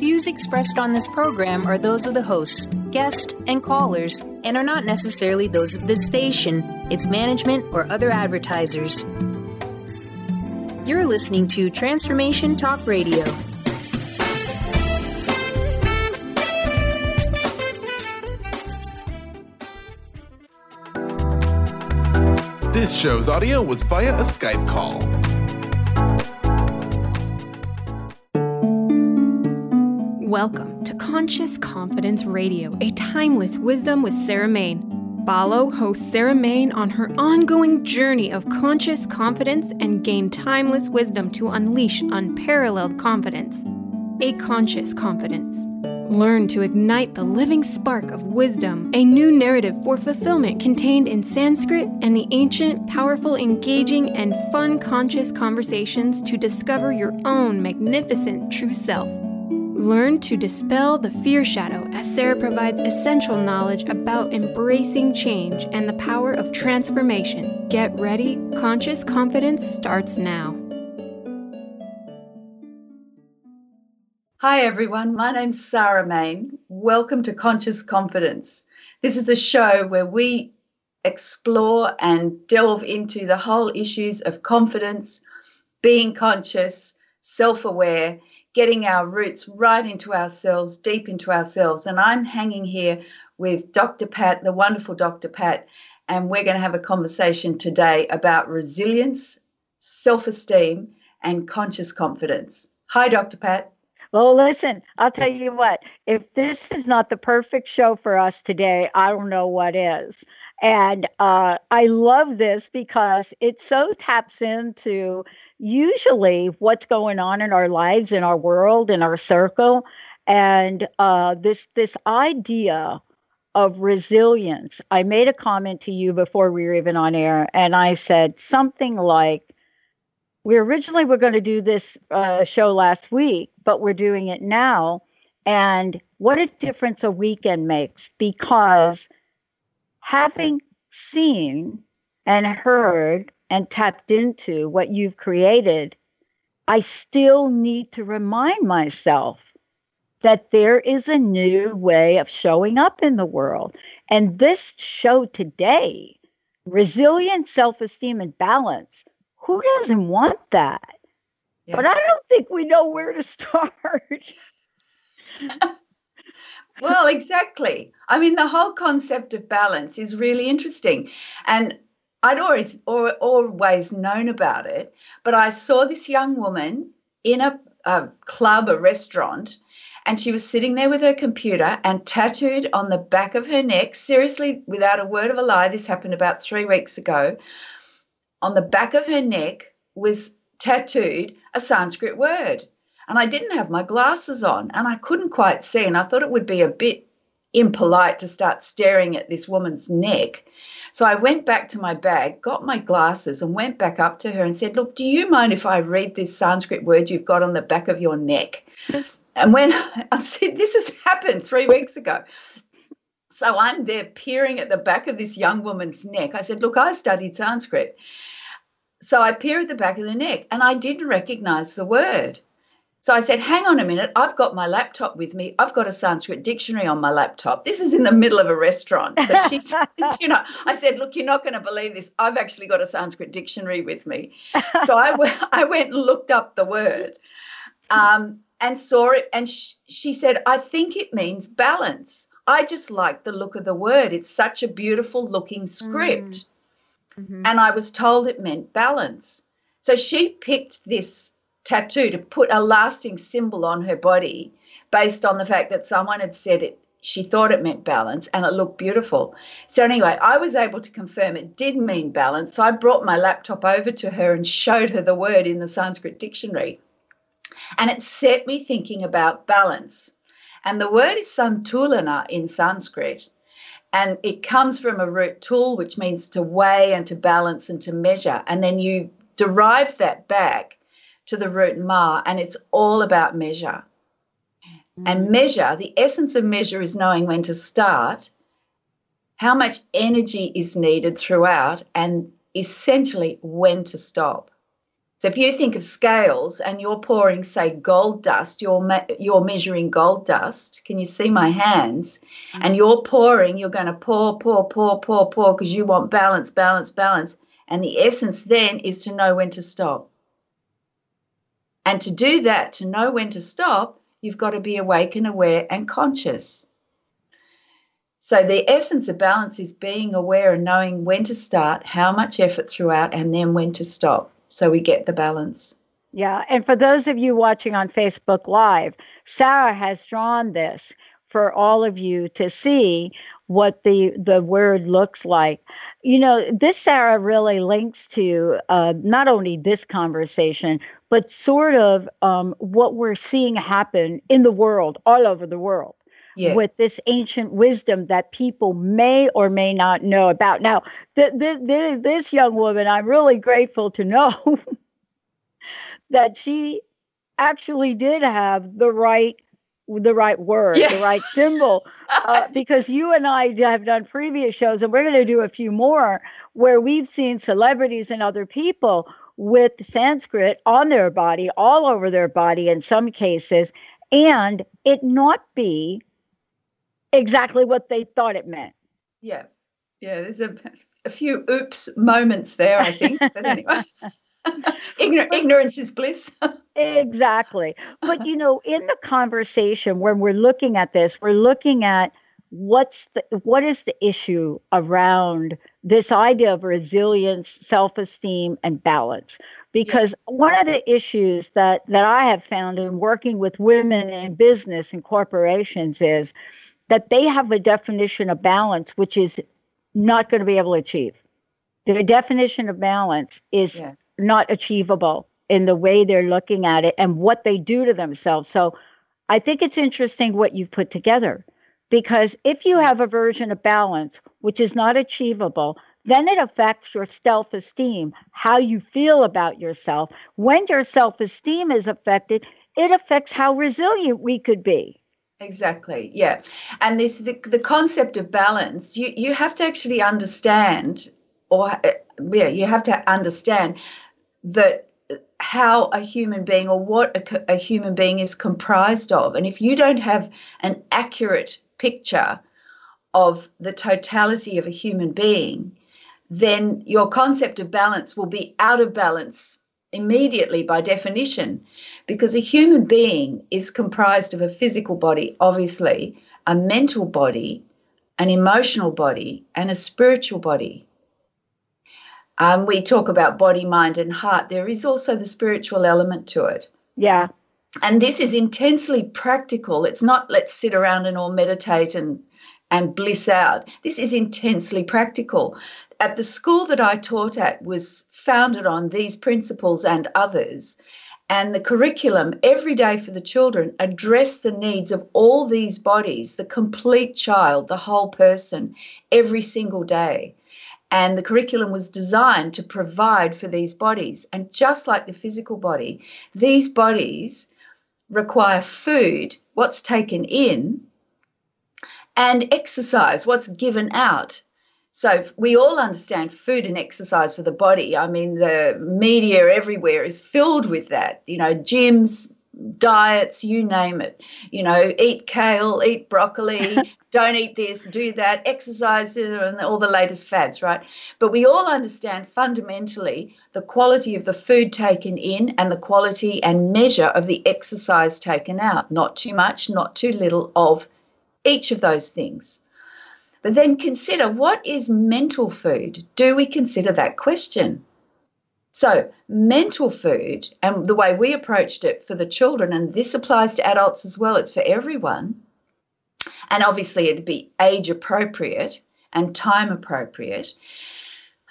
views expressed on this program are those of the hosts, guests, and callers, and are not necessarily those of this station, its management, or other advertisers. You're listening to Transformation Talk Radio. This show's audio was via a Skype call. Welcome to Conscious Confidence Radio, a timeless wisdom with Sarah Mane. Follow host Sarah Mane on her ongoing journey of conscious confidence and gain timeless wisdom to unleash unparalleled confidence. A conscious confidence. Learn to ignite the living spark of wisdom, a new narrative for fulfillment contained in Sanskrit and the ancient, powerful, engaging, and fun conscious conversations to discover your own magnificent true self. Learn to dispel the fear shadow as Sarah provides essential knowledge about embracing change and the power of transformation. Get ready, conscious confidence starts now. Hi, everyone. My name's Sarah Mane. Welcome to Conscious Confidence. This is a show where we explore and delve into the whole issues of confidence, being conscious, self aware, getting our roots right into ourselves, deep into ourselves. And I'm hanging here with Dr. Pat, the wonderful Dr. Pat, and we're going to have a conversation today about resilience, self esteem, and conscious confidence. Hi, Dr. Pat. Well, listen, I'll tell you what, if this is not the perfect show for us today, I don't know what is. And uh, I love this because it so taps into usually what's going on in our lives, in our world, in our circle, and uh, this this idea of resilience. I made a comment to you before we were even on air, and I said something like, "We originally were going to do this uh, show last week, but we're doing it now." And what a difference a weekend makes because having seen and heard and tapped into what you've created, I still need to remind myself that there is a new way of showing up in the world. And this show today, resilience, self esteem, and balance, who doesn't want that? Yeah. But I don't think we know where to start. well, exactly. I mean, the whole concept of balance is really interesting. And I'd always or, always known about it, but I saw this young woman in a, a club, a restaurant, and she was sitting there with her computer and tattooed on the back of her neck, seriously, without a word of a lie, this happened about three weeks ago. On the back of her neck was tattooed a Sanskrit word. And I didn't have my glasses on and I couldn't quite see. And I thought it would be a bit impolite to start staring at this woman's neck. So I went back to my bag, got my glasses, and went back up to her and said, Look, do you mind if I read this Sanskrit word you've got on the back of your neck? And when I said, This has happened three weeks ago. So I'm there peering at the back of this young woman's neck. I said, Look, I studied Sanskrit. So I peer at the back of the neck and I didn't recognize the word. So I said, hang on a minute, I've got my laptop with me. I've got a Sanskrit dictionary on my laptop. This is in the middle of a restaurant. So she said, you know, I said, look, you're not going to believe this. I've actually got a Sanskrit dictionary with me. So I, w- I went and looked up the word um, and saw it. And sh- she said, I think it means balance. I just like the look of the word. It's such a beautiful looking script. Mm. Mm-hmm. And I was told it meant balance. So she picked this tattoo to put a lasting symbol on her body based on the fact that someone had said it she thought it meant balance and it looked beautiful. So, anyway, I was able to confirm it did mean balance. So, I brought my laptop over to her and showed her the word in the Sanskrit dictionary. And it set me thinking about balance. And the word is santulana in Sanskrit. And it comes from a root tul, which means to weigh and to balance and to measure. And then you derive that back to the root ma, and it's all about measure. Mm. And measure, the essence of measure is knowing when to start, how much energy is needed throughout, and essentially when to stop. So if you think of scales and you're pouring, say, gold dust, you're me- you're measuring gold dust. Can you see my hands? Mm-hmm. And you're pouring. You're going to pour, pour, pour, pour, pour because you want balance, balance, balance. And the essence then is to know when to stop. And to do that, to know when to stop, you've got to be awake and aware and conscious. So the essence of balance is being aware and knowing when to start, how much effort throughout, and then when to stop so we get the balance. Yeah. And for those of you watching on Facebook Live, Sarah has drawn this for all of you to see what the the word looks like. You know, this Sarah really links to uh, not only this conversation, but sort of um, what we're seeing happen in the world, all over the world yeah. with this ancient wisdom that people may or may not know about. Now, th- th- th- this young woman, I'm really grateful to know that she actually did have the right the right word, yeah. the right symbol, uh, because you and I have done previous shows, and we're going to do a few more where we've seen celebrities and other people with Sanskrit on their body, all over their body in some cases, and it not be exactly what they thought it meant. Yeah. Yeah. There's a, a few oops moments there, I think. But anyway. Ignor- ignorance is bliss. exactly. But you know, in the conversation when we're looking at this, we're looking at what's the what is the issue around this idea of resilience, self-esteem, and balance. Because yeah. one of the issues that that I have found in working with women in business and corporations is that they have a definition of balance which is not going to be able to achieve. Their definition of balance is yeah. Not achievable in the way they're looking at it and what they do to themselves. So I think it's interesting what you've put together because if you have a version of balance which is not achievable, then it affects your self esteem, how you feel about yourself. When your self esteem is affected, it affects how resilient we could be. Exactly. Yeah. And this the, the concept of balance, you you have to actually understand or uh, yeah, you have to understand that how a human being or what a, a human being is comprised of. And if you don't have an accurate picture of the totality of a human being, then your concept of balance will be out of balance immediately by definition because a human being is comprised of a physical body, obviously, a mental body, an emotional body, and a spiritual body. Um, we talk about body, mind, and heart. There is also the spiritual element to it. Yeah. And this is intensely practical. It's not let's sit around and all meditate and and bliss out. This is intensely practical at the school that I taught at was founded on these principles and others. And the curriculum every day for the children addressed the needs of all these bodies, the complete child, the whole person, every single day. And the curriculum was designed to provide for these bodies. And just like the physical body, these bodies require food, what's taken in, and exercise, what's given out. So we all understand food and exercise for the body. I mean, the media everywhere is filled with that. You know, gyms, diets, you name it. You know, eat kale, eat broccoli, don't eat this, do that, exercise, and all the latest fads, right? But we all understand fundamentally the quality of the food taken in and the quality and measure of the exercise taken out. Not too much, not too little of each of those things. But then consider what is mental food? Do we consider that question? So, mental food, and the way we approached it for the children, and this applies to adults as well, it's for everyone. And obviously, it'd be age appropriate and time appropriate.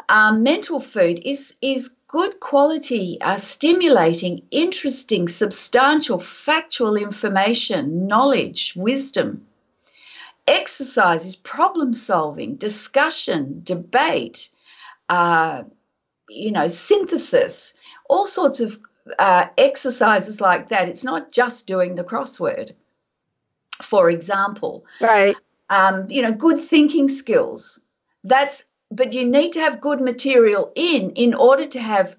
Um, mental food is, is good quality, uh, stimulating, interesting, substantial, factual information, knowledge, wisdom exercise is problem solving, discussion, debate, uh, you know, synthesis, all sorts of uh, exercises like that. It's not just doing the crossword, for example. Right. Um, you know, good thinking skills. That's, but you need to have good material in in order to have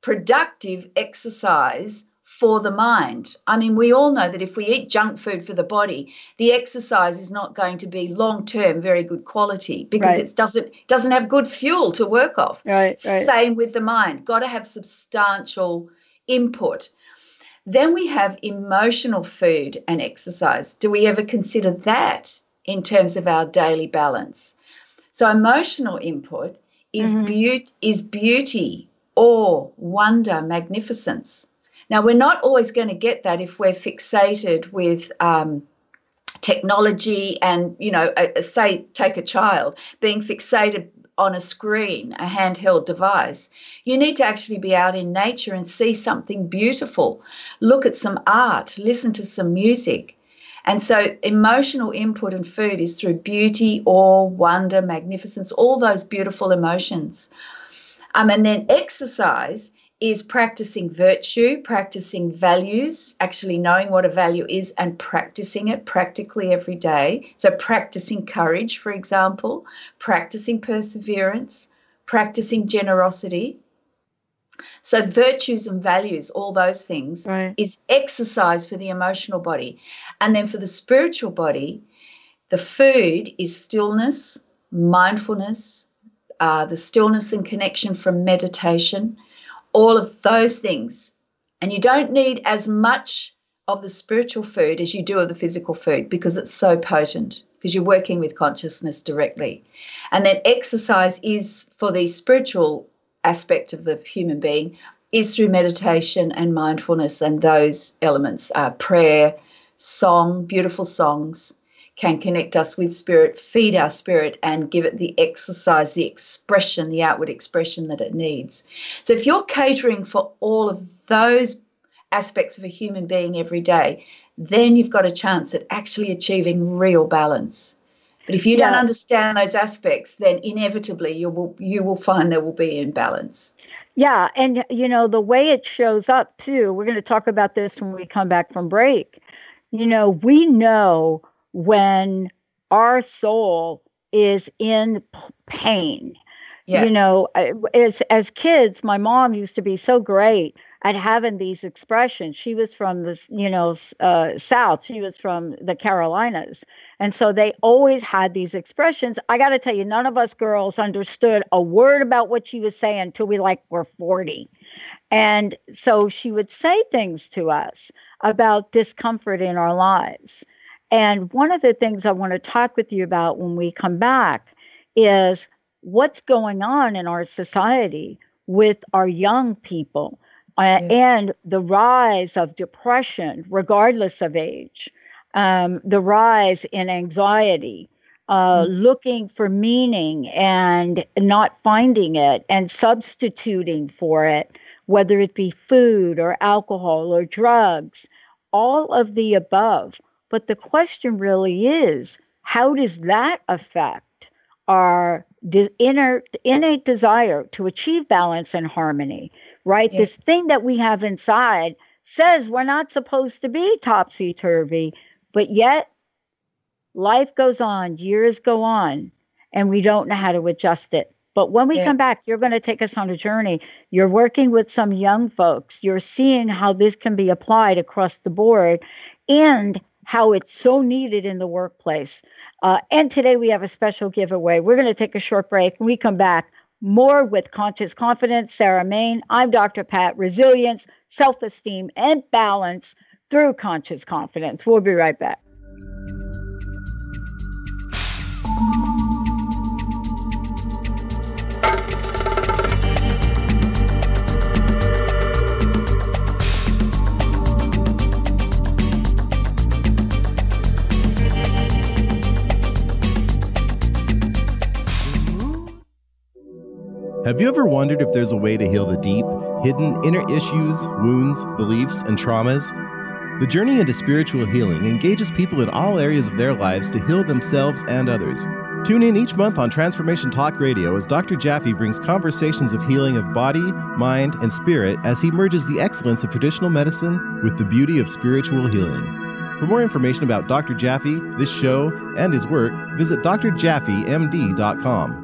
productive exercise for the mind. I mean, we all know that if we eat junk food for the body, the exercise is not going to be long term very good quality because Right. it doesn't doesn't have good fuel to work off. Right, right. Same with the mind. Got to have substantial input. Then we have emotional food and exercise. Do we ever consider that in terms of our daily balance? So emotional input is Mhm. beauty is beauty, awe, wonder, magnificence. Now we're not always going to get that if we're fixated with um, technology and you know a, a- say take a child being fixated on a screen a handheld device. You need to actually be out in nature and see something beautiful. Look at some art listen to some music. And so emotional input and food is through beauty awe wonder magnificence all those beautiful emotions. Um, and then exercise is practicing virtue, practicing values, actually knowing what a value is and practicing it practically every day. So, practicing courage, for example, practicing perseverance, practicing generosity. So, virtues and values, all those things, Right. is exercise for the emotional body. And then for the spiritual body, the food is stillness, mindfulness, uh, the stillness and connection from meditation, all of those things. And you don't need as much of the spiritual food as you do of the physical food because it's so potent, because you're working with consciousness directly. And then exercise is for the spiritual aspect of the human being is through meditation and mindfulness and those elements uh, prayer song beautiful songs can connect us with spirit feed our spirit and give it the exercise the expression the outward expression that it needs so if you're catering for all of those aspects of a human being every day then you've got a chance at actually achieving real balance but if you don't understand those aspects then inevitably you will you will find there will be imbalance Yeah, and you know the way it shows up too. We're going to talk about this when we come back from break. You know, we know when our soul is in pain. yeah You know, as as kids, my mom used to be so great at having these expressions. She was from the you know uh, South. She was from the Carolinas, and so they always had these expressions. I got to tell you, none of us girls understood a word about what she was saying until we like were forty, and so she would say things to us about discomfort in our lives. And one of the things I want to talk with you about when we come back is what's going on in our society with our young people uh, and the rise of depression, regardless of age, um, the rise in anxiety, uh, Mm. looking for meaning and not finding it and substituting for it, whether it be food or alcohol or drugs, all of the above. But the question really is how does that affect our de- inner, innate desire to achieve balance and harmony, right? Yeah. This thing that we have inside says we're not supposed to be topsy turvy, but yet life goes on, years go on, and we don't know how to adjust it. But when we Yeah. come back, you're going to take us on a journey. You're working with some young folks. You're seeing how this can be applied across the board and how it's so needed in the workplace. Uh, and today we have a special giveaway. We're going to take a short break. When we come back, more with Conscious Confidence, Sarah Mane. I'm Dr. Pat. Resilience, self esteem, and balance through conscious confidence. We'll be right back. Have you ever wondered if there's a way to heal the deep, hidden inner issues, wounds, beliefs, and traumas? The journey into spiritual healing engages people in all areas of their lives to heal themselves and others. Tune in each month on Transformation Talk Radio as Dr. Jaffe brings conversations of healing of body, mind, and spirit as he merges the excellence of traditional medicine with the beauty of spiritual healing. For more information about Dr. Jaffe, this show, and his work, visit drjaffemd.com.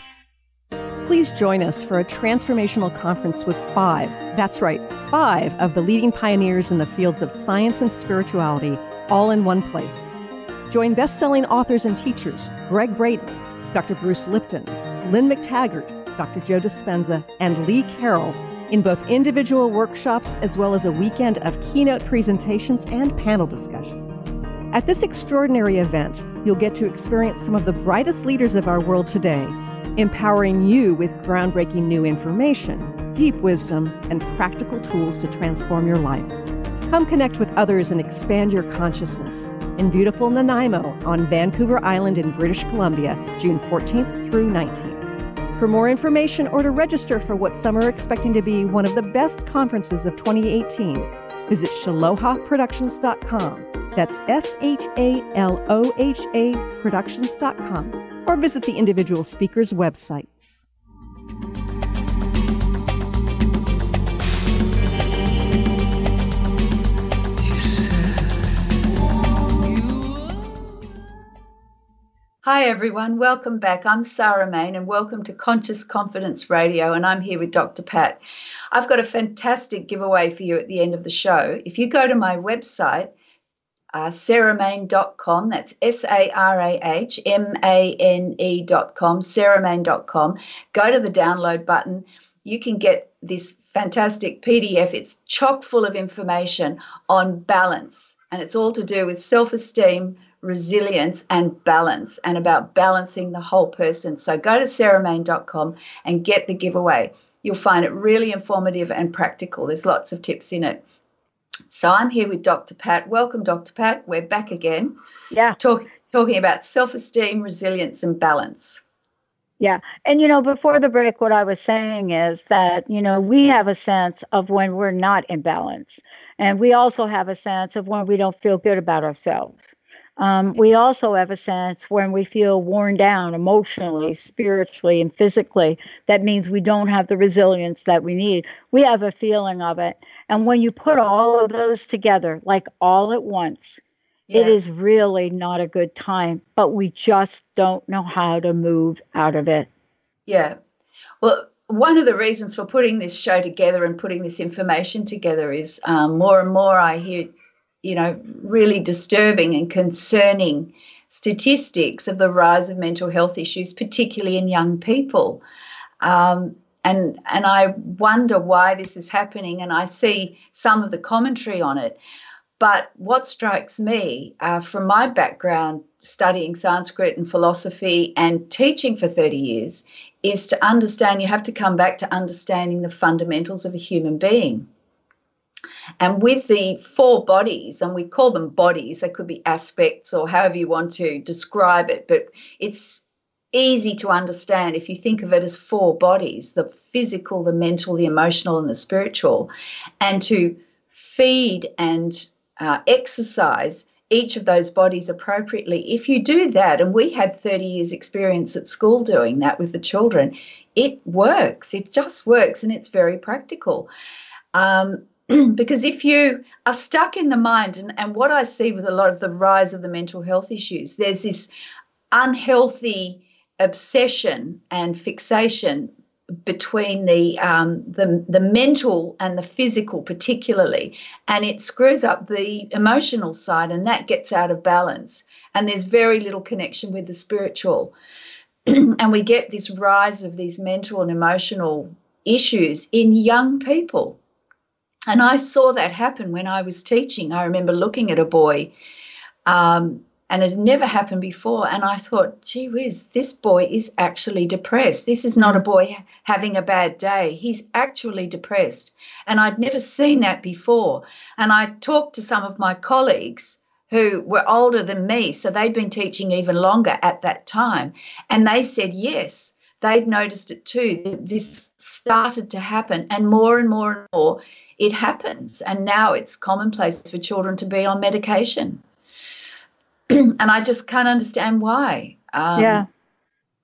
Please join us for a transformational conference with five, that's right, five of the leading pioneers in the fields of science and spirituality, all in one place. Join best selling authors and teachers Gregg Braden, Dr. Bruce Lipton, Lynne McTaggart, Dr. Joe Dispenza, and Lee Carroll in both individual workshops as well as a weekend of keynote presentations and panel discussions. At this extraordinary event, you'll get to experience some of the brightest leaders of our world today empowering you with groundbreaking new information, deep wisdom, and practical tools to transform your life. Come connect with others and expand your consciousness in beautiful Nanaimo on Vancouver Island in British Columbia, June 14th through 19th. For more information or to register for what some are expecting to be one of the best conferences of 2018, visit shalohaproductions.com. That's S H A L O H A productions.com or visit the individual speakers' websites. Hi, everyone. Welcome back. I'm Sarah Mane, and welcome to Conscious Confidence Radio. And I'm here with Dr. Pat. I've got a fantastic giveaway for you at the end of the show. If you go to my website, uh, sarahmane.com. That's S A R A H M A N E.com, sarahmane.com. Go to the download button. You can get this fantastic PDF. It's chock full of information on balance, and it's all to do with self esteem, resilience, and balance, and about balancing the whole person. So go to sarahmane.com and get the giveaway. You'll find it really informative and practical. There's lots of tips in it. So I'm here with Dr. Pat. Welcome, Dr. Pat. We're back again. Yeah. Talk, talking about self esteem, resilience, and balance. Yeah. And, you know, before the break, what I was saying is that, you know, we have a sense of when we're not in balance. And we also have a sense of when we don't feel good about ourselves. Um, we also have a sense when we feel worn down emotionally, spiritually, and physically. That means we don't have the resilience that we need. We have a feeling of it. And when you put all of those together, like all at once, yeah. it is really not a good time, but we just don't know how to move out of it. Yeah. Well, one of the reasons for putting this show together and putting this information together is um, more and more I hear you know, really disturbing and concerning statistics of the rise of mental health issues, particularly in young people. Um, and and I wonder why this is happening, and I see some of the commentary on it. But what strikes me uh, from my background studying Sanskrit and philosophy and teaching for 30 years is to understand you have to come back to understanding the fundamentals of a human being. And with the four bodies, and we call them bodies, they could be aspects or however you want to describe it, but it's easy to understand if you think of it as four bodies the physical, the mental, the emotional, and the spiritual. And to feed and uh, exercise each of those bodies appropriately. If you do that, and we had 30 years' experience at school doing that with the children, it works. It just works and it's very practical. Um, because if you are stuck in the mind, and, and what I see with a lot of the rise of the mental health issues, there's this unhealthy obsession and fixation between the um, the the mental and the physical, particularly, and it screws up the emotional side, and that gets out of balance. And there's very little connection with the spiritual, and we get this rise of these mental and emotional issues in young people. And I saw that happen when I was teaching. I remember looking at a boy. Um, and it had never happened before. And I thought, gee whiz, this boy is actually depressed. This is not a boy having a bad day. He's actually depressed. And I'd never seen that before. And I talked to some of my colleagues who were older than me, so they'd been teaching even longer at that time. And they said, yes, they'd noticed it too. This started to happen, and more and more and more it happens. And now it's commonplace for children to be on medication. and I just can't understand why. Um, yeah.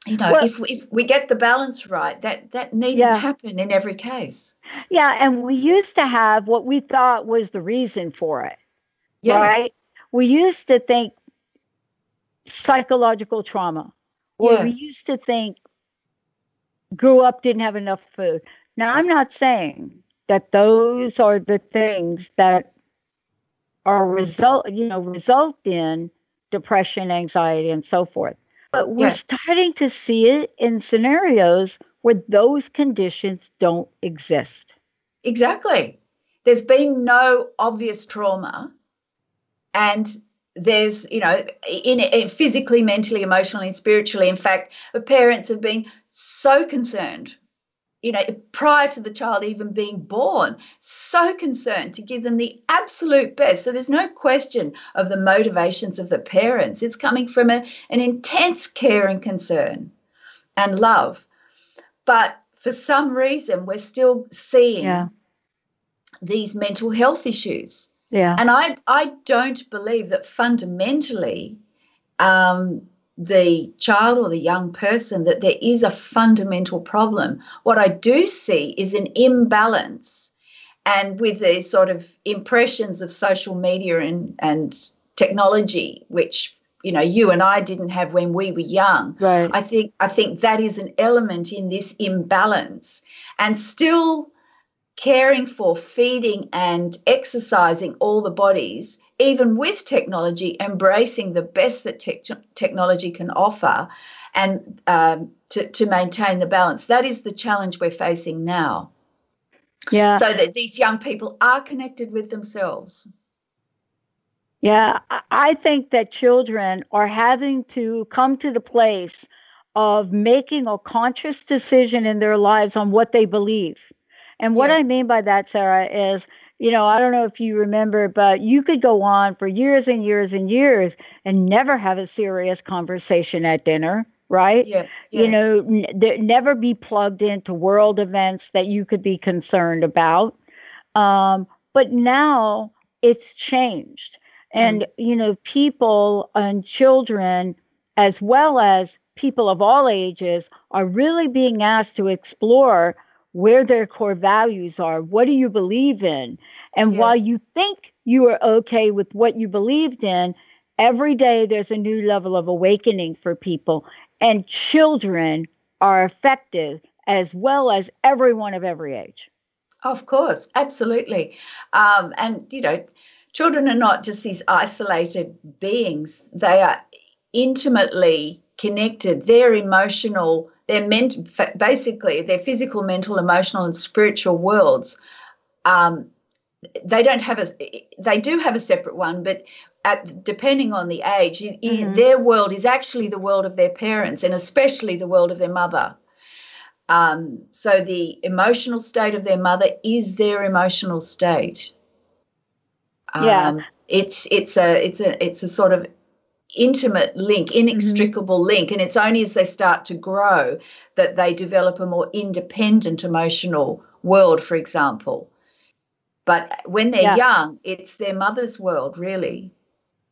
You know, well, if if we get the balance right, that that needn't yeah. happen in every case. Yeah, and we used to have what we thought was the reason for it. Yeah. Right? We used to think psychological trauma, or yeah. we used to think grew up didn't have enough food. Now, I'm not saying that those are the things that are result, you know, result in depression, anxiety, and so forth. But we're starting to see it in scenarios where those conditions don't exist. Exactly. There's been no obvious trauma, and there's, you know, in, in physically, mentally, emotionally, and spiritually. In fact, the parents have been so concerned you know, prior to the child even being born, so concerned to give them the absolute best. So there's no question of the motivations of the parents. It's coming from a, an intense care and concern and love. But for some reason, we're still seeing yeah. these mental health issues. Yeah. And I, I don't believe that fundamentally um, the child or the young person that there is a fundamental problem. What I do see is an imbalance. And with the sort of impressions of social media and, and technology, which you know you and I didn't have when we were young. Right. I think I think that is an element in this imbalance. And still caring for, feeding and exercising all the bodies even with technology, embracing the best that te- technology can offer and um, to, to maintain the balance. That is the challenge we're facing now. Yeah. So that these young people are connected with themselves. Yeah, I think that children are having to come to the place of making a conscious decision in their lives on what they believe. And what yeah. I mean by that, Sarah, is you know, I don't know if you remember, but you could go on for years and years and years and never have a serious conversation at dinner, right? Yeah. yeah. You know, n- never be plugged into world events that you could be concerned about. Um, but now it's changed. And, mm. you know, people and children, as well as people of all ages, are really being asked to explore where their core values are. What do you believe in? And yeah. while you think you are okay with what you believed in, every day there's a new level of awakening for people. And children are affected as well as everyone of every age. Of course, absolutely. Um, and, you know, children are not just these isolated beings, they are intimately connected. Their emotional their ment- basically their physical, mental, emotional, and spiritual worlds. Um, they don't have a. They do have a separate one, but at, depending on the age, mm-hmm. their world is actually the world of their parents, and especially the world of their mother. Um, so the emotional state of their mother is their emotional state. Um, yeah, it's it's a it's a it's a sort of intimate link, mm-hmm. inextricable mm-hmm. link. And it's only as they start to grow that they develop a more independent emotional world, for example. But when they're yeah. young, it's their mother's world, really.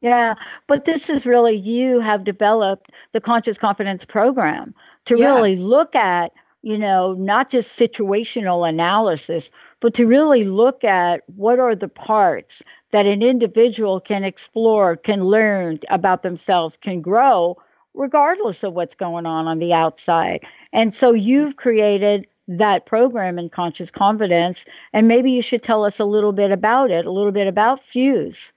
Yeah, but this is really you have developed the conscious confidence program to yeah. really look at you know, not just situational analysis, but to really look at what are the parts that an individual can explore, can learn about themselves, can grow, regardless of what's going on on the outside. And so you've created that program in conscious confidence, and maybe you should tell us a little bit about it, a little bit about Fuse.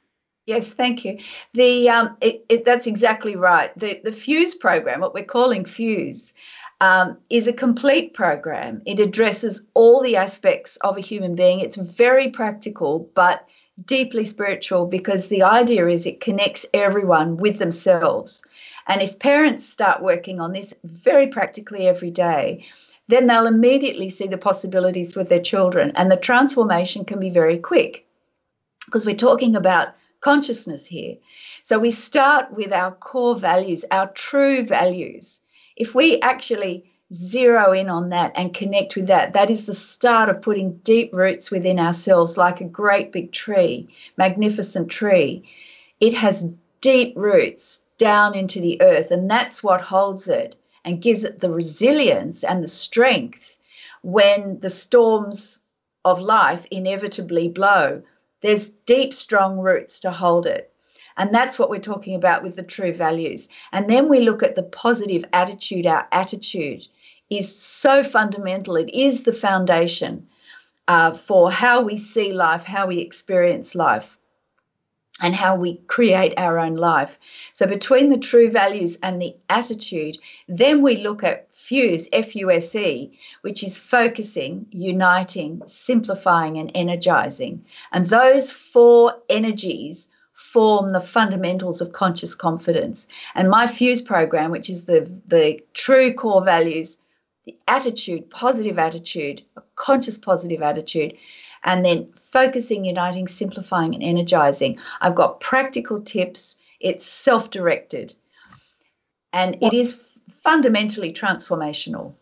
Yes, thank you. The um, it, it, that's exactly right. The the Fuse program, what we're calling Fuse, um, is a complete program. It addresses all the aspects of a human being. It's very practical, but deeply spiritual because the idea is it connects everyone with themselves. And if parents start working on this very practically every day, then they'll immediately see the possibilities with their children. And the transformation can be very quick because we're talking about consciousness here. So we start with our core values, our true values. If we actually zero in on that and connect with that, that is the start of putting deep roots within ourselves like a great big tree, magnificent tree. It has deep roots down into the earth, and that's what holds it and gives it the resilience and the strength when the storms of life inevitably blow. There's deep, strong roots to hold it. And that's what we're talking about with the true values. And then we look at the positive attitude. Our attitude is so fundamental, it is the foundation uh, for how we see life, how we experience life and how we create our own life. So, between the true values and the attitude, then we look at FUSE, F U S E, which is focusing, uniting, simplifying, and energizing. And those four energies form the fundamentals of conscious confidence. And my FUSE program, which is the, the true core values, the attitude, positive attitude, a conscious positive attitude, and then focusing, uniting, simplifying, and energizing. I've got practical tips. It's self directed and it is fundamentally transformational.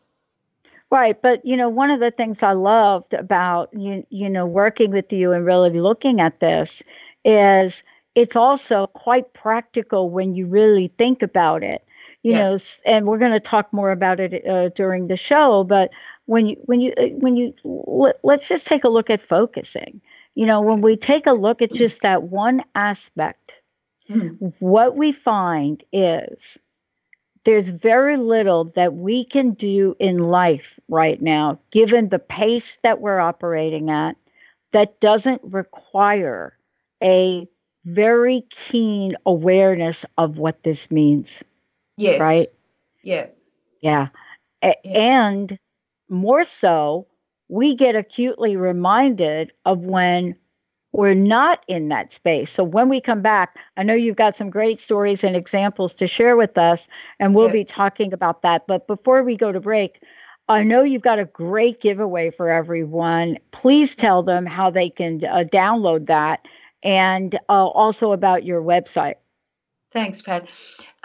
Right, but you know, one of the things I loved about you, you know, working with you and really looking at this is it's also quite practical when you really think about it. You yeah. know, and we're going to talk more about it uh, during the show, but when you when you uh, when you let, let's just take a look at focusing you know when we take a look at just that one aspect mm. what we find is there's very little that we can do in life right now given the pace that we're operating at that doesn't require a very keen awareness of what this means yes right yeah yeah, yeah. and more so, we get acutely reminded of when we're not in that space. So when we come back, I know you've got some great stories and examples to share with us, and we'll yeah. be talking about that. But before we go to break, I know you've got a great giveaway for everyone. Please tell them how they can uh, download that and uh, also about your website. Thanks, Pat.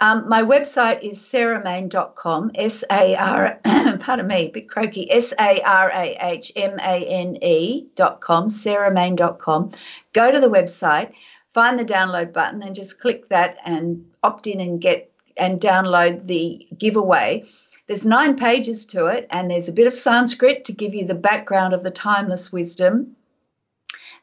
Um, my website is sarahmane.com, S A R, pardon me, bit croaky, S A R A H M A N E.com, sarahmane.com. Go to the website, find the download button, and just click that and opt in and get and download the giveaway. There's nine pages to it, and there's a bit of Sanskrit to give you the background of the timeless wisdom.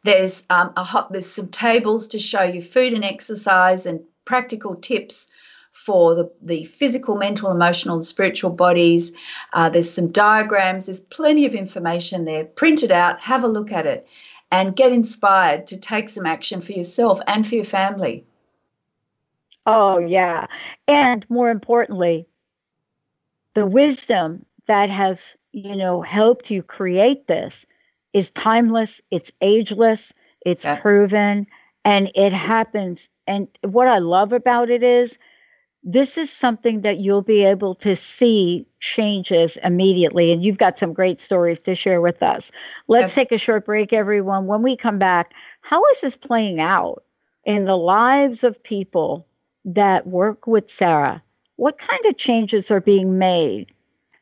There's um, a hot, there's some tables to show you food and exercise and practical tips for the, the physical, mental, emotional, and spiritual bodies. Uh, there's some diagrams, there's plenty of information there. Print it out, have a look at it, and get inspired to take some action for yourself and for your family. Oh, yeah. And more importantly, the wisdom that has, you know, helped you create this is timeless, it's ageless, it's yeah. proven, and it happens and what I love about it is this is something that you'll be able to see changes immediately. And you've got some great stories to share with us. Let's take a short break, everyone. When we come back, how is this playing out in the lives of people that work with Sarah? What kind of changes are being made?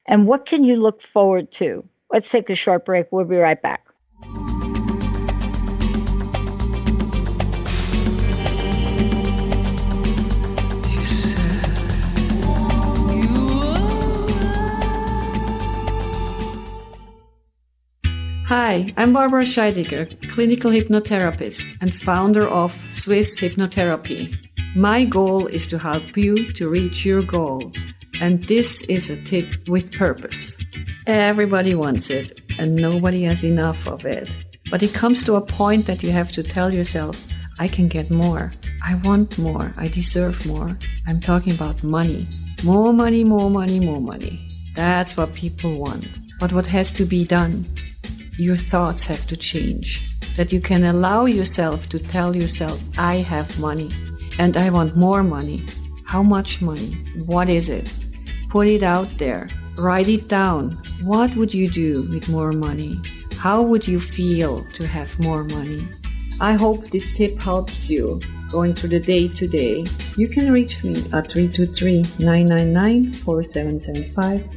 And what can you look forward to? Let's take a short break. We'll be right back. Hi, I'm Barbara Scheidegger, clinical hypnotherapist and founder of Swiss Hypnotherapy. My goal is to help you to reach your goal, and this is a tip with purpose. Everybody wants it, and nobody has enough of it. But it comes to a point that you have to tell yourself, I can get more. I want more. I deserve more. I'm talking about money. More money, more money, more money. That's what people want. But what has to be done? Your thoughts have to change. That you can allow yourself to tell yourself, I have money and I want more money. How much money? What is it? Put it out there. Write it down. What would you do with more money? How would you feel to have more money? I hope this tip helps you going through the day today. You can reach me at 323 999 4775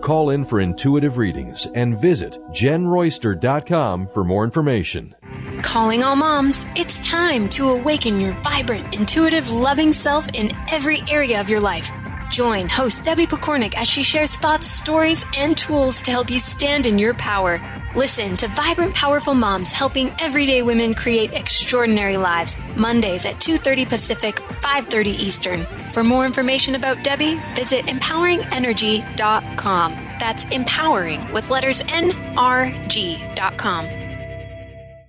Call in for intuitive readings and visit jenroyster.com for more information. Calling all moms, it's time to awaken your vibrant, intuitive, loving self in every area of your life. Join host Debbie Pokornik as she shares thoughts, stories, and tools to help you stand in your power. Listen to Vibrant Powerful Moms helping everyday women create extraordinary lives. Mondays at 2:30 Pacific, 5:30 Eastern. For more information about Debbie, visit empoweringnrg.com. That's empowering with letters N R G.com.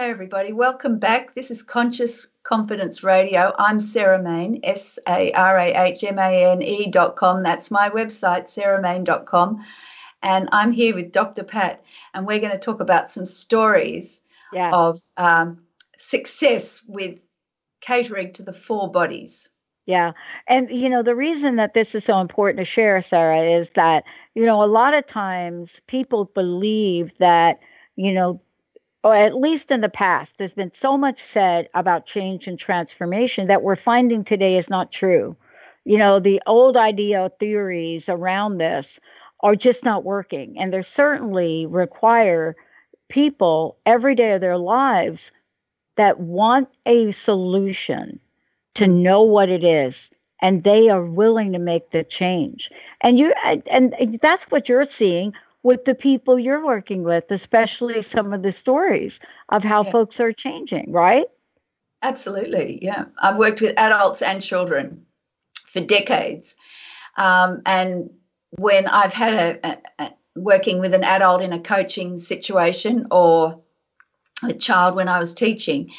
Hey, everybody, welcome back. This is Conscious Confidence Radio. I'm Sarah Mane, S A R A H M A N E dot com. That's my website, sarahmane.com. And I'm here with Dr. Pat, and we're going to talk about some stories yeah. of um, success with catering to the four bodies. Yeah. And, you know, the reason that this is so important to share, Sarah, is that, you know, a lot of times people believe that, you know, or at least in the past, there's been so much said about change and transformation that we're finding today is not true. You know, the old idea theories around this are just not working. And they certainly require people every day of their lives that want a solution to know what it is and they are willing to make the change and you and that's what you're seeing with the people you're working with, especially some of the stories of how yeah. folks are changing, right? Absolutely. Yeah. I've worked with adults and children for decades. Um, and when I've had a, a, a, working with an adult in a coaching situation or a child when I was teaching,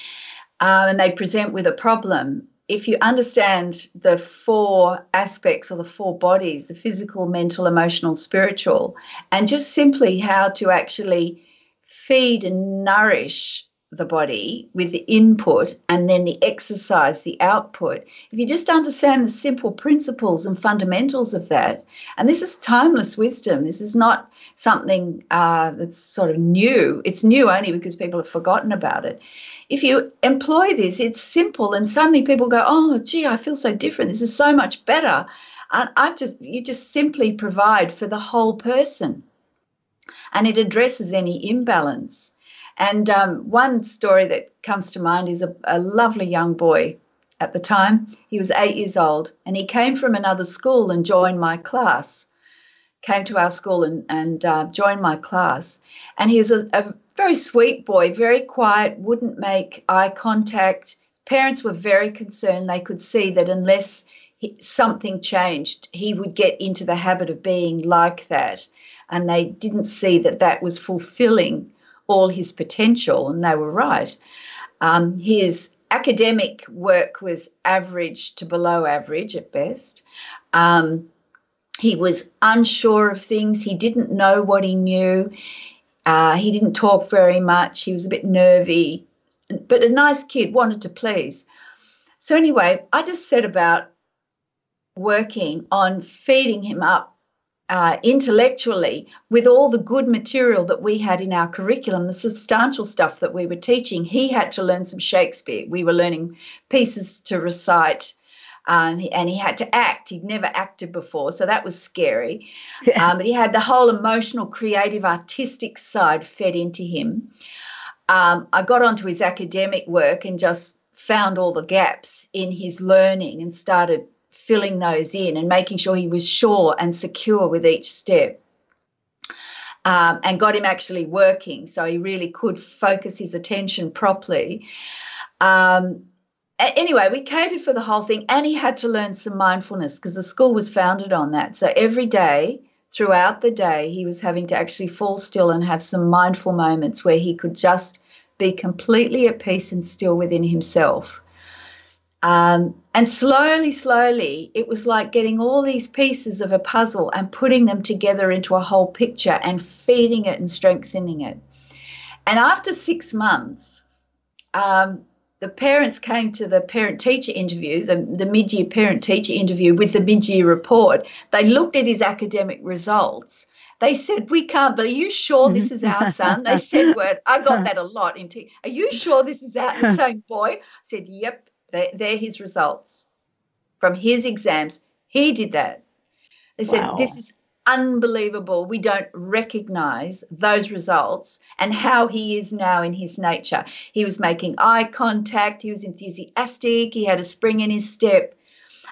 um, and they present with a problem, if you understand the four aspects or the four bodies the physical, mental, emotional, spiritual and just simply how to actually feed and nourish the body with the input and then the exercise, the output, if you just understand the simple principles and fundamentals of that, and this is timeless wisdom, this is not something uh, that's sort of new. It's new only because people have forgotten about it. If you employ this, it's simple, and suddenly people go, "Oh, gee, I feel so different. This is so much better." And I just, you just simply provide for the whole person, and it addresses any imbalance. And um, one story that comes to mind is a, a lovely young boy at the time. He was eight years old, and he came from another school and joined my class came to our school and, and uh, joined my class. And he was a, a very sweet boy, very quiet, wouldn't make eye contact. Parents were very concerned. They could see that unless he, something changed, he would get into the habit of being like that. And they didn't see that that was fulfilling all his potential, and they were right. Um, his academic work was average to below average at best. Um, he was unsure of things. He didn't know what he knew. Uh, he didn't talk very much. He was a bit nervy, but a nice kid, wanted to please. So, anyway, I just set about working on feeding him up uh, intellectually with all the good material that we had in our curriculum, the substantial stuff that we were teaching. He had to learn some Shakespeare. We were learning pieces to recite um, and he had to act. He'd never acted before, so that was scary. Um, but he had the whole emotional, creative, artistic side fed into him. Um, I got onto his academic work and just found all the gaps in his learning and started filling those in and making sure he was sure and secure with each step. Um, and got him actually working so he really could focus his attention properly. Um, anyway, we catered for the whole thing, and he had to learn some mindfulness because the school was founded on that. So every day, throughout the day, he was having to actually fall still and have some mindful moments where he could just be completely at peace and still within himself. Um, and slowly, slowly, it was like getting all these pieces of a puzzle and putting them together into a whole picture and feeding it and strengthening it. And after six months, um, the parents came to the parent teacher interview, the, the mid year parent teacher interview with the mid year report. They looked at his academic results. They said, We can't believe, are you sure this is our son? They said, Word, I got that a lot. In t- are you sure this is our same boy? I said, Yep, they're, they're his results from his exams. He did that. They said, wow. This is unbelievable. We don't recognize those results and how he is now in his nature. He was making eye contact, he was enthusiastic, he had a spring in his step.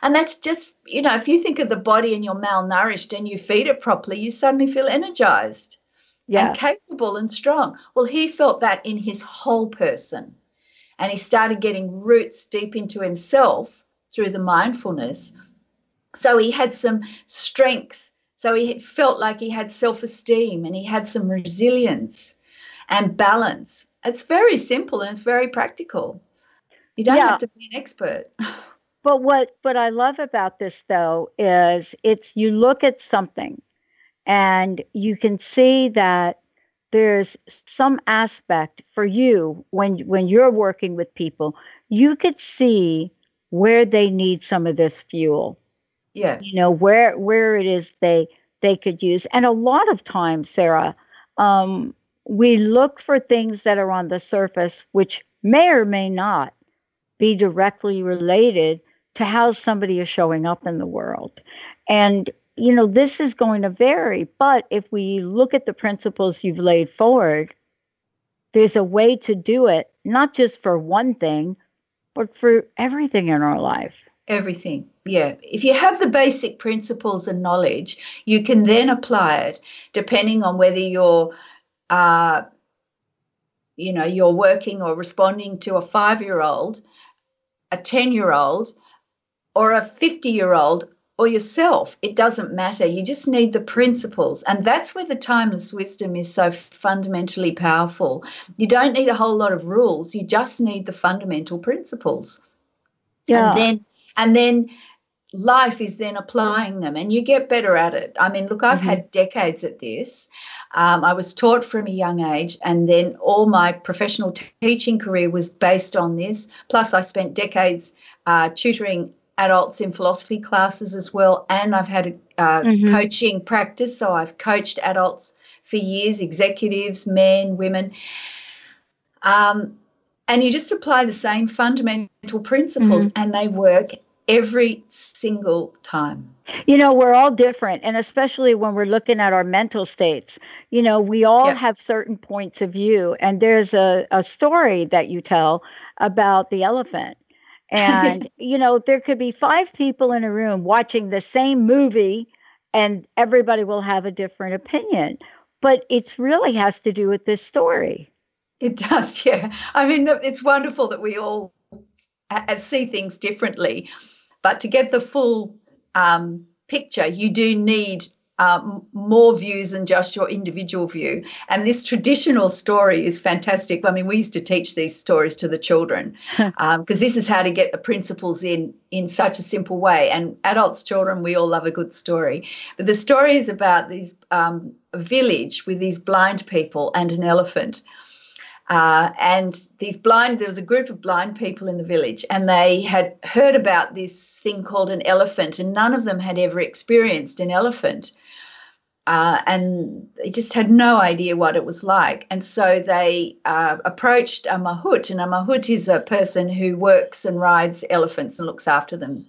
And that's just, you know, if you think of the body and you're malnourished and you feed it properly, you suddenly feel energized yeah. and capable and strong. Well, he felt that in his whole person. And he started getting roots deep into himself through the mindfulness. So he had some strength so he felt like he had self esteem and he had some resilience and balance. It's very simple and it's very practical. You don't yeah. have to be an expert. But what what I love about this though is it's you look at something and you can see that there's some aspect for you when when you're working with people, you could see where they need some of this fuel yeah you know where where it is they they could use. And a lot of times sarah um, we look for things that are on the surface which may or may not be directly related to how somebody is showing up in the world. And you know this is going to vary but if we look at the principles you've laid forward there's a way to do it not just for one thing but for everything in our life. Everything yeah if you have the basic principles and knowledge you can then apply it depending on whether you're uh, you know you're working or responding to a five year old a 10 year old or a 50 year old or yourself. It doesn't matter. You just need the principles. And that's where the timeless wisdom is so fundamentally powerful. You don't need a whole lot of rules. You just need the fundamental principles. Yeah. and then and then life is then applying them and you get better at it. I mean, look, I've mm-hmm. had decades at this. Um, I was taught from a young age, and then all my professional t- teaching career was based on this. Plus, I spent decades uh, tutoring adults in philosophy classes as well, and I've had a uh, mm-hmm. coaching practice. So I've coached adults for years, executives, men, women. Um, and you just apply the same fundamental principles, mm-hmm. and they work every single time. You know, we're all different. And especially when we're looking at our mental states, you know, we all yeah. have certain points of view. And there's a, a story that you tell about the elephant. And, you know, there could be five people in a room watching the same movie, and everybody will have a different opinion. But it really has to do with this story. It does, yeah. I mean, it's wonderful that we all uh, see things differently. But to get the full um, picture, you do need um, more views than just your individual view. And this traditional story is fantastic. I mean, we used to teach these stories to the children because um, this is how to get the principles in in such a simple way. And adults, children, we all love a good story. But the story is about this um, village with these blind people and an elephant. Uh, and these blind, there was a group of blind people in the village, and they had heard about this thing called an elephant, and none of them had ever experienced an elephant. Uh, and they just had no idea what it was like. And so they uh, approached a mahout, and a mahout is a person who works and rides elephants and looks after them,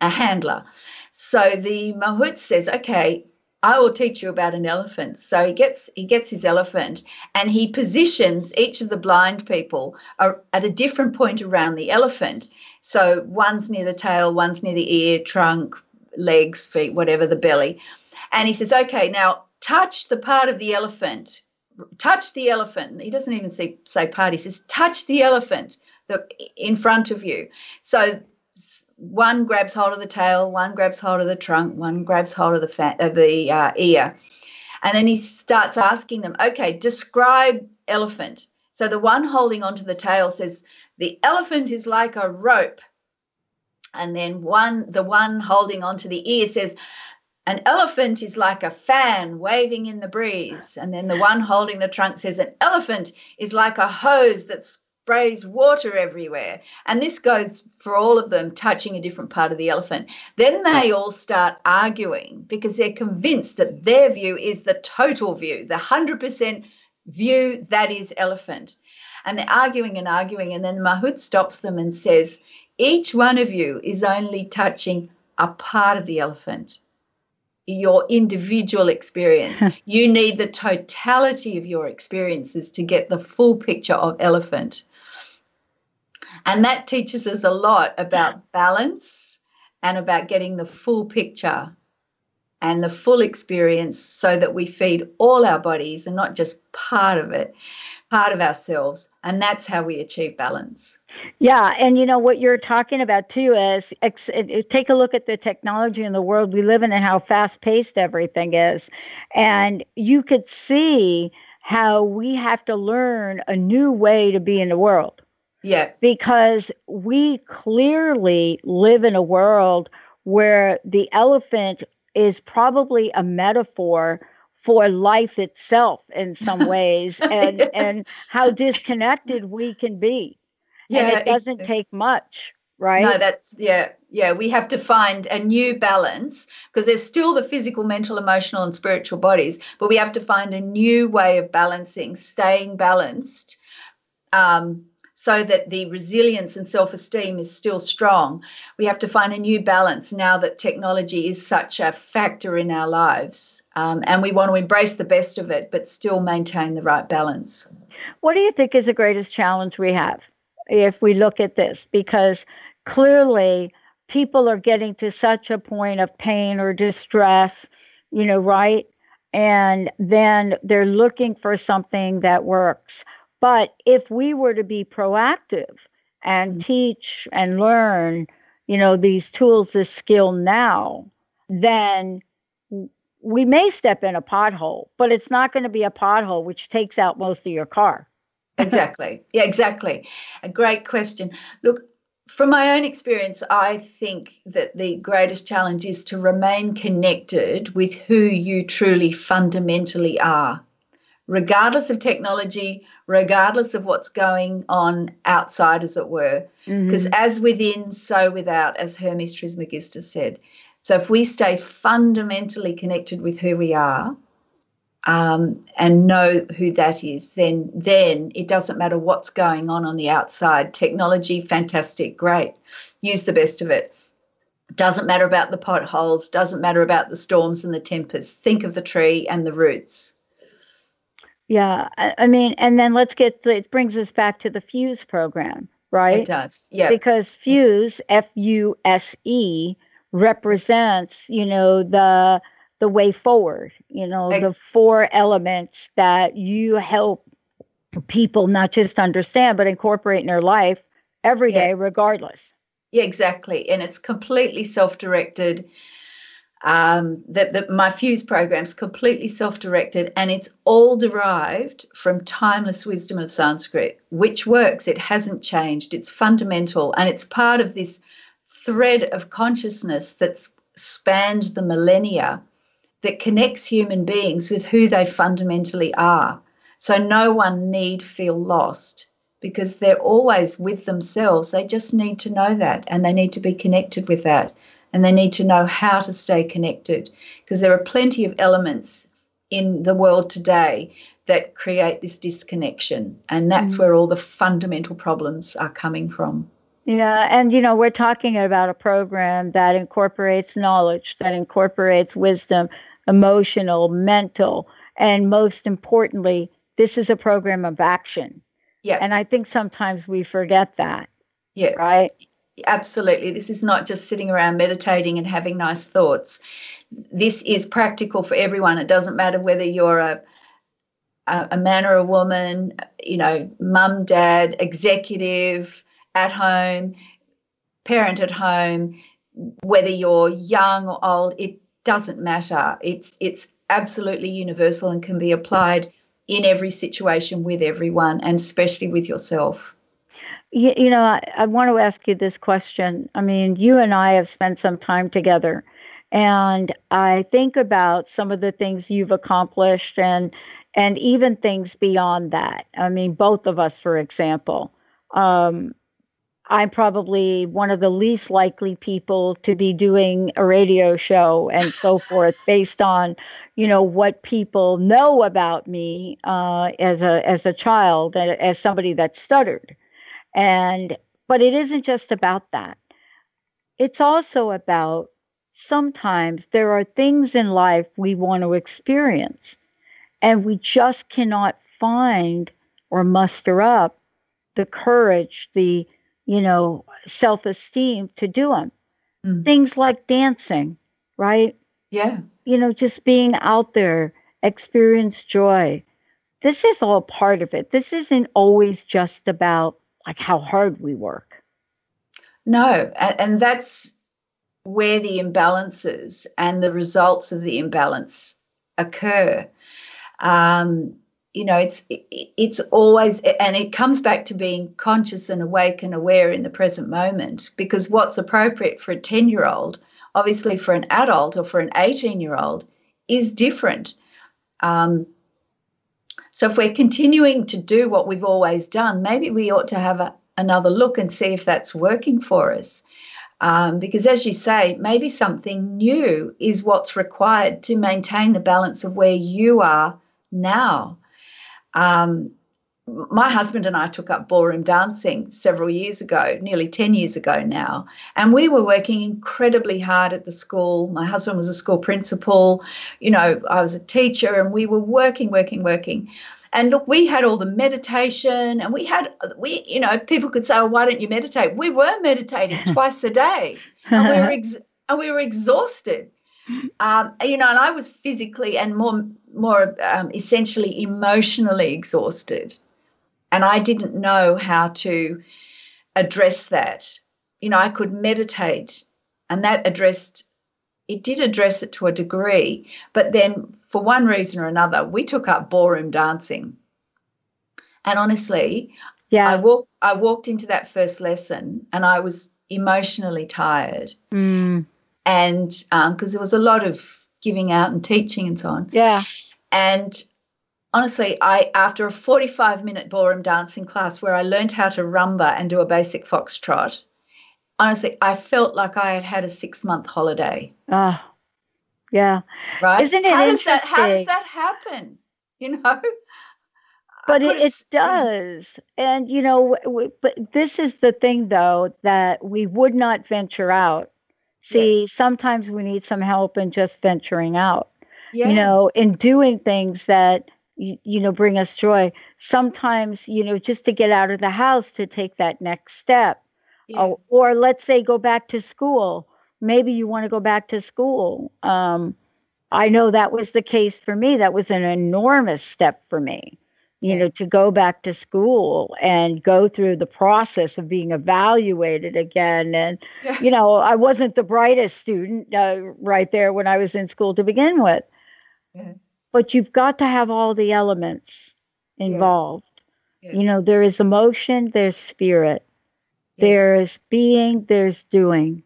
a handler. So the mahout says, okay, I will teach you about an elephant. So he gets he gets his elephant and he positions each of the blind people at a different point around the elephant. So one's near the tail, one's near the ear, trunk, legs, feet, whatever the belly. And he says, "Okay, now touch the part of the elephant. Touch the elephant." He doesn't even say say part. He says, "Touch the elephant the, in front of you." So one grabs hold of the tail, one grabs hold of the trunk, one grabs hold of the fa- uh, the uh, ear, and then he starts asking them, "Okay, describe elephant." So the one holding onto the tail says, "The elephant is like a rope," and then one, the one holding onto the ear says, "An elephant is like a fan waving in the breeze," and then the one holding the trunk says, "An elephant is like a hose that's sprays water everywhere. And this goes for all of them touching a different part of the elephant. Then they all start arguing because they're convinced that their view is the total view, the 100% view that is elephant. And they're arguing and arguing. And then Mahout stops them and says, Each one of you is only touching a part of the elephant your individual experience. you need the totality of your experiences to get the full picture of elephant. And that teaches us a lot about balance and about getting the full picture and the full experience so that we feed all our bodies and not just part of it, part of ourselves. And that's how we achieve balance. Yeah. And you know what you're talking about too is ex- uh, take a look at the technology in the world we live in and how fast paced everything is. And you could see how we have to learn a new way to be in the world yeah. Because we clearly live in a world where the elephant is probably a metaphor for life itself in some ways and and how disconnected we can be. Yeah, and it doesn't it, take much, right? No, that's yeah, yeah. We have to find a new balance because there's still the physical, mental, emotional, and spiritual bodies, but we have to find a new way of balancing, staying balanced. Um, so that the resilience and self esteem is still strong. We have to find a new balance now that technology is such a factor in our lives. Um, and we want to embrace the best of it, but still maintain the right balance. What do you think is the greatest challenge we have if we look at this? Because clearly, people are getting to such a point of pain or distress, you know, right? And then they're looking for something that works. But if we were to be proactive and mm-hmm. teach and learn, you know, these tools, this skill now, then we may step in a pothole, but it's not going to be a pothole which takes out most of your car. exactly. Yeah, exactly. A great question. Look, from my own experience, I think that the greatest challenge is to remain connected with who you truly fundamentally are, regardless of technology, regardless of what's going on outside, as it were. Because mm-hmm. as within, so without, as Hermes Trismegistus said. So if we stay fundamentally connected with who we are, um, and know who that is, then then it doesn't matter what's going on on the outside. Technology, fantastic, great, use the best of it. Doesn't matter about the potholes. Doesn't matter about the storms and the tempests. Think of the tree and the roots. Yeah, I mean, and then let's get it brings us back to the Fuse program, right? It does, yeah. Because Fuse, F U S E, represents, you know, the the way forward, you know, the four elements that you help people not just understand, but incorporate in their life every day, yeah. regardless. Yeah, exactly. And it's completely self directed. Um, that the, my Fuse program's completely self directed and it's all derived from timeless wisdom of Sanskrit, which works. It hasn't changed. It's fundamental and it's part of this thread of consciousness that's spanned the millennia that connects human beings with who they fundamentally are. So no one need feel lost because they're always with themselves. They just need to know that and they need to be connected with that and they need to know how to stay connected because there are plenty of elements in the world today that create this disconnection and that's mm. where all the fundamental problems are coming from. Yeah, and you know, we're talking about a program that incorporates knowledge, that incorporates wisdom, emotional, mental, and most importantly, this is a program of action. Yeah. And I think sometimes we forget that. Yeah. Right? Absolutely. This is not just sitting around meditating and having nice thoughts. This is practical for everyone. It doesn't matter whether you're a a man or a woman, you know, mum, dad, executive at home, parent at home, whether you're young or old, it doesn't matter. It's it's absolutely universal and can be applied in every situation with everyone and especially with yourself. You, you know, I, I want to ask you this question. I mean, you and I have spent some time together, and I think about some of the things you've accomplished and and even things beyond that. I mean, both of us, for example. Um, I'm probably one of the least likely people to be doing a radio show and so forth based on, you know, what people know about me uh, as a as a child and as somebody that stuttered. And but it isn't just about that. It's also about sometimes there are things in life we want to experience and we just cannot find or muster up the courage, the you know, self esteem to do them. Mm. Things like dancing, right? Yeah. You know, just being out there, experience joy. This is all part of it. This isn't always just about like how hard we work. No, and that's where the imbalances and the results of the imbalance occur. Um, you know it's it's always and it comes back to being conscious and awake and aware in the present moment because what's appropriate for a 10 year old obviously for an adult or for an 18 year old is different um, so if we're continuing to do what we've always done maybe we ought to have a, another look and see if that's working for us. Um, because as you say maybe something new is what's required to maintain the balance of where you are now. Um, my husband and I took up ballroom dancing several years ago, nearly 10 years ago now. And we were working incredibly hard at the school. My husband was a school principal. You know, I was a teacher, and we were working, working, working. And look, we had all the meditation, and we had, we, you know, people could say, oh, why don't you meditate? We were meditating twice a day, and we were, ex- and we were exhausted. Um, you know, and I was physically and more more um, essentially emotionally exhausted, and I didn't know how to address that. You know, I could meditate, and that addressed it did address it to a degree, but then for one reason or another, we took up ballroom dancing. And honestly, Yeah. I walked I walked into that first lesson and I was emotionally tired. Mm. And because um, there was a lot of giving out and teaching and so on. Yeah. And honestly, I after a 45 minute ballroom dancing class where I learned how to rumba and do a basic foxtrot, honestly, I felt like I had had a six month holiday. Oh, yeah. Right? Isn't it how interesting? Does that, how does that happen? You know? But it, it does. And, you know, w- but this is the thing, though, that we would not venture out. See, yes. sometimes we need some help in just venturing out, yeah. you know, in doing things that, you, you know, bring us joy. Sometimes, you know, just to get out of the house to take that next step. Yeah. Oh, or let's say go back to school. Maybe you want to go back to school. Um, I know that was the case for me. That was an enormous step for me you know, to go back to school and go through the process of being evaluated again. And, yeah. you know, I wasn't the brightest student uh, right there when I was in school to begin with. Yeah. But you've got to have all the elements involved. Yeah. You know, there is emotion, there's spirit, there's being, there's doing.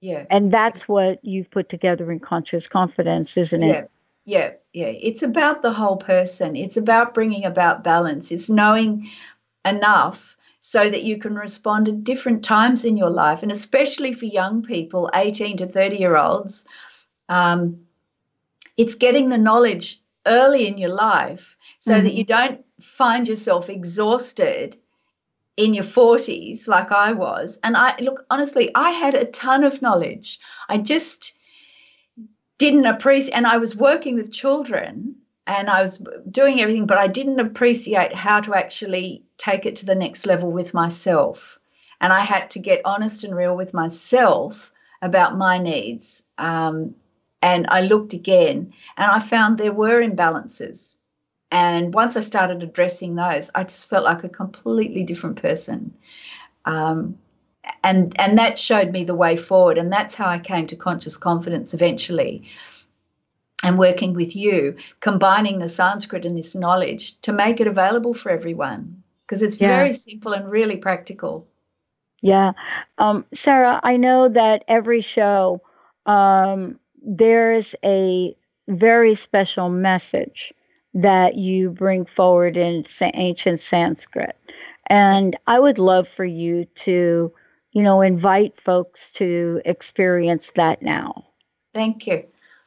Yeah. And that's what you've put together in conscious confidence, isn't it? Yeah, yeah. It's about the whole person. It's about bringing about balance. It's knowing enough so that you can respond at different times in your life, and especially for young people, 18 to 30 year olds. Um, it's getting the knowledge early in your life so mm-hmm. that you don't find yourself exhausted in your 40s like I was. And I look, honestly, I had a ton of knowledge. I just didn't appreciate, and I was working with children and I was doing everything, but I didn't appreciate how to actually take it to the next level with myself. And I had to get honest and real with myself about my needs. Um, and I looked again and I found there were imbalances. And once I started addressing those, I just felt like a completely different person. Um, and and that showed me the way forward and that's how i came to conscious confidence eventually and working with you combining the sanskrit and this knowledge to make it available for everyone because it's yeah. very simple and really practical yeah um, sarah i know that every show um, there's a very special message that you bring forward in ancient sanskrit and i would love for you to you know, invite folks to experience that now. Thank you.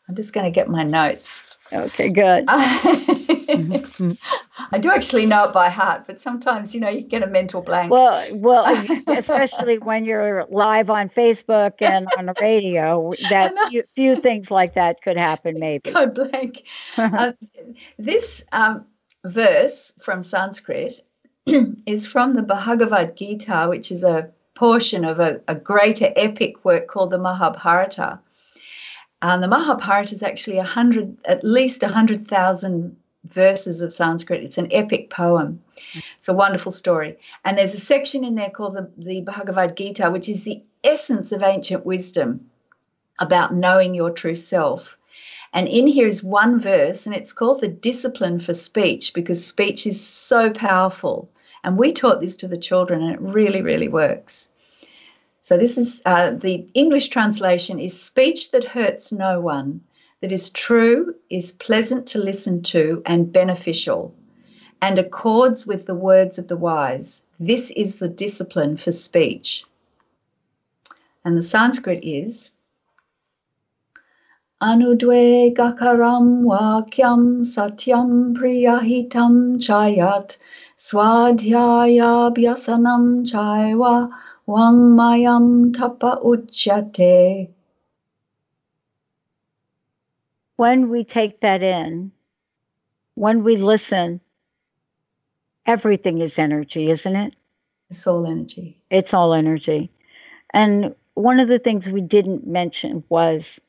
I'm just going to get my notes. Okay, good. I do actually know it by heart, but sometimes, you know, you get a mental blank. Well, well, especially when you're live on Facebook and on the radio, that few, few, things like that could happen. Maybe go blank. uh, this um, verse from Sanskrit is from the Bhagavad Gita, which is a portion of a, a greater epic work called the Mahabharata. Um, the Mahabharata is actually a hundred, at least a hundred thousand verses of Sanskrit. It's an epic poem. It's a wonderful story. And there's a section in there called the, the Bhagavad Gita, which is the essence of ancient wisdom about knowing your true self. And in here is one verse, and it's called the discipline for speech because speech is so powerful. And we taught this to the children, and it really, really works. So, this is uh, the English translation is speech that hurts no one, that is true, is pleasant to listen to, and beneficial, and accords with the words of the wise. This is the discipline for speech. And the Sanskrit is Anudvegakaram vakyam satyam priyahitam chayat Swadhyaya swadhyayabhyasanam chaiva Wangmayam tapa uchyate. When we take that in, when we listen, everything is energy, isn't it? It's all energy. It's all energy. And one of the things we didn't mention was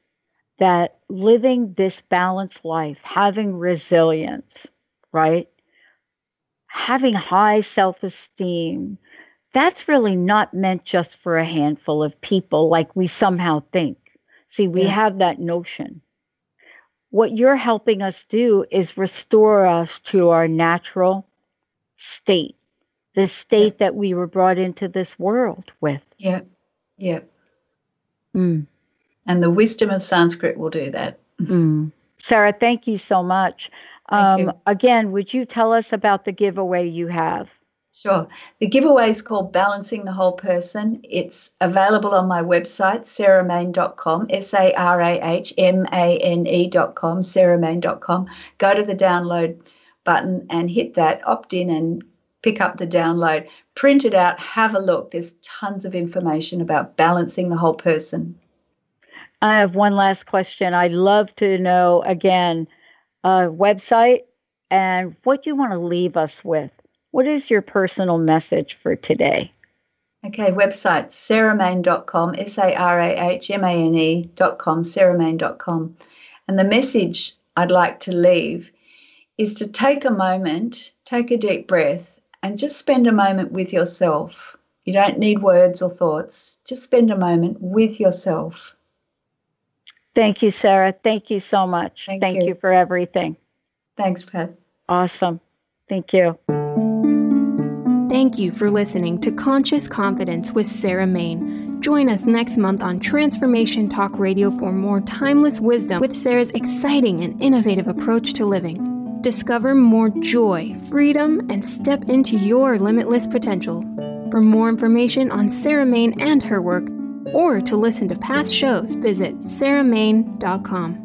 that living this balanced life, having resilience, right? Having high self esteem, that's really not meant just for a handful of people like we somehow think. See, we yeah. have that notion. What you're helping us do is restore us to our natural state the state that we were brought into this world with. Yeah. Yeah. Mm. And the wisdom of Sanskrit will do that. Mm. Sarah, thank you so much. Um, you. Again, would you tell us about the giveaway you have? Sure. The giveaway is called Balancing the Whole Person. It's available on my website, sarahmane.com, S A R A H M A N E.com, sarahmane.com. Go to the download button and hit that, opt in and pick up the download. Print it out, have a look. There's tons of information about balancing the whole person. I have one last question. I'd love to know again, uh, website and what you want to leave us with. What is your personal message for today? Okay, website sarahmane.com, S A R A H M A N E.com, sarahmane.com. And the message I'd like to leave is to take a moment, take a deep breath, and just spend a moment with yourself. You don't need words or thoughts, just spend a moment with yourself. Thank you, Sarah. Thank you so much. Thank Thank you. you for everything. Thanks, Pat. Awesome. Thank you. Thank you for listening to Conscious Confidence with Sarah Mane. Join us next month on Transformation Talk Radio for more timeless wisdom with Sarah's exciting and innovative approach to living. Discover more joy, freedom, and step into your limitless potential. For more information on Sarah Mane and her work, or to listen to past shows, visit sarahmane.com.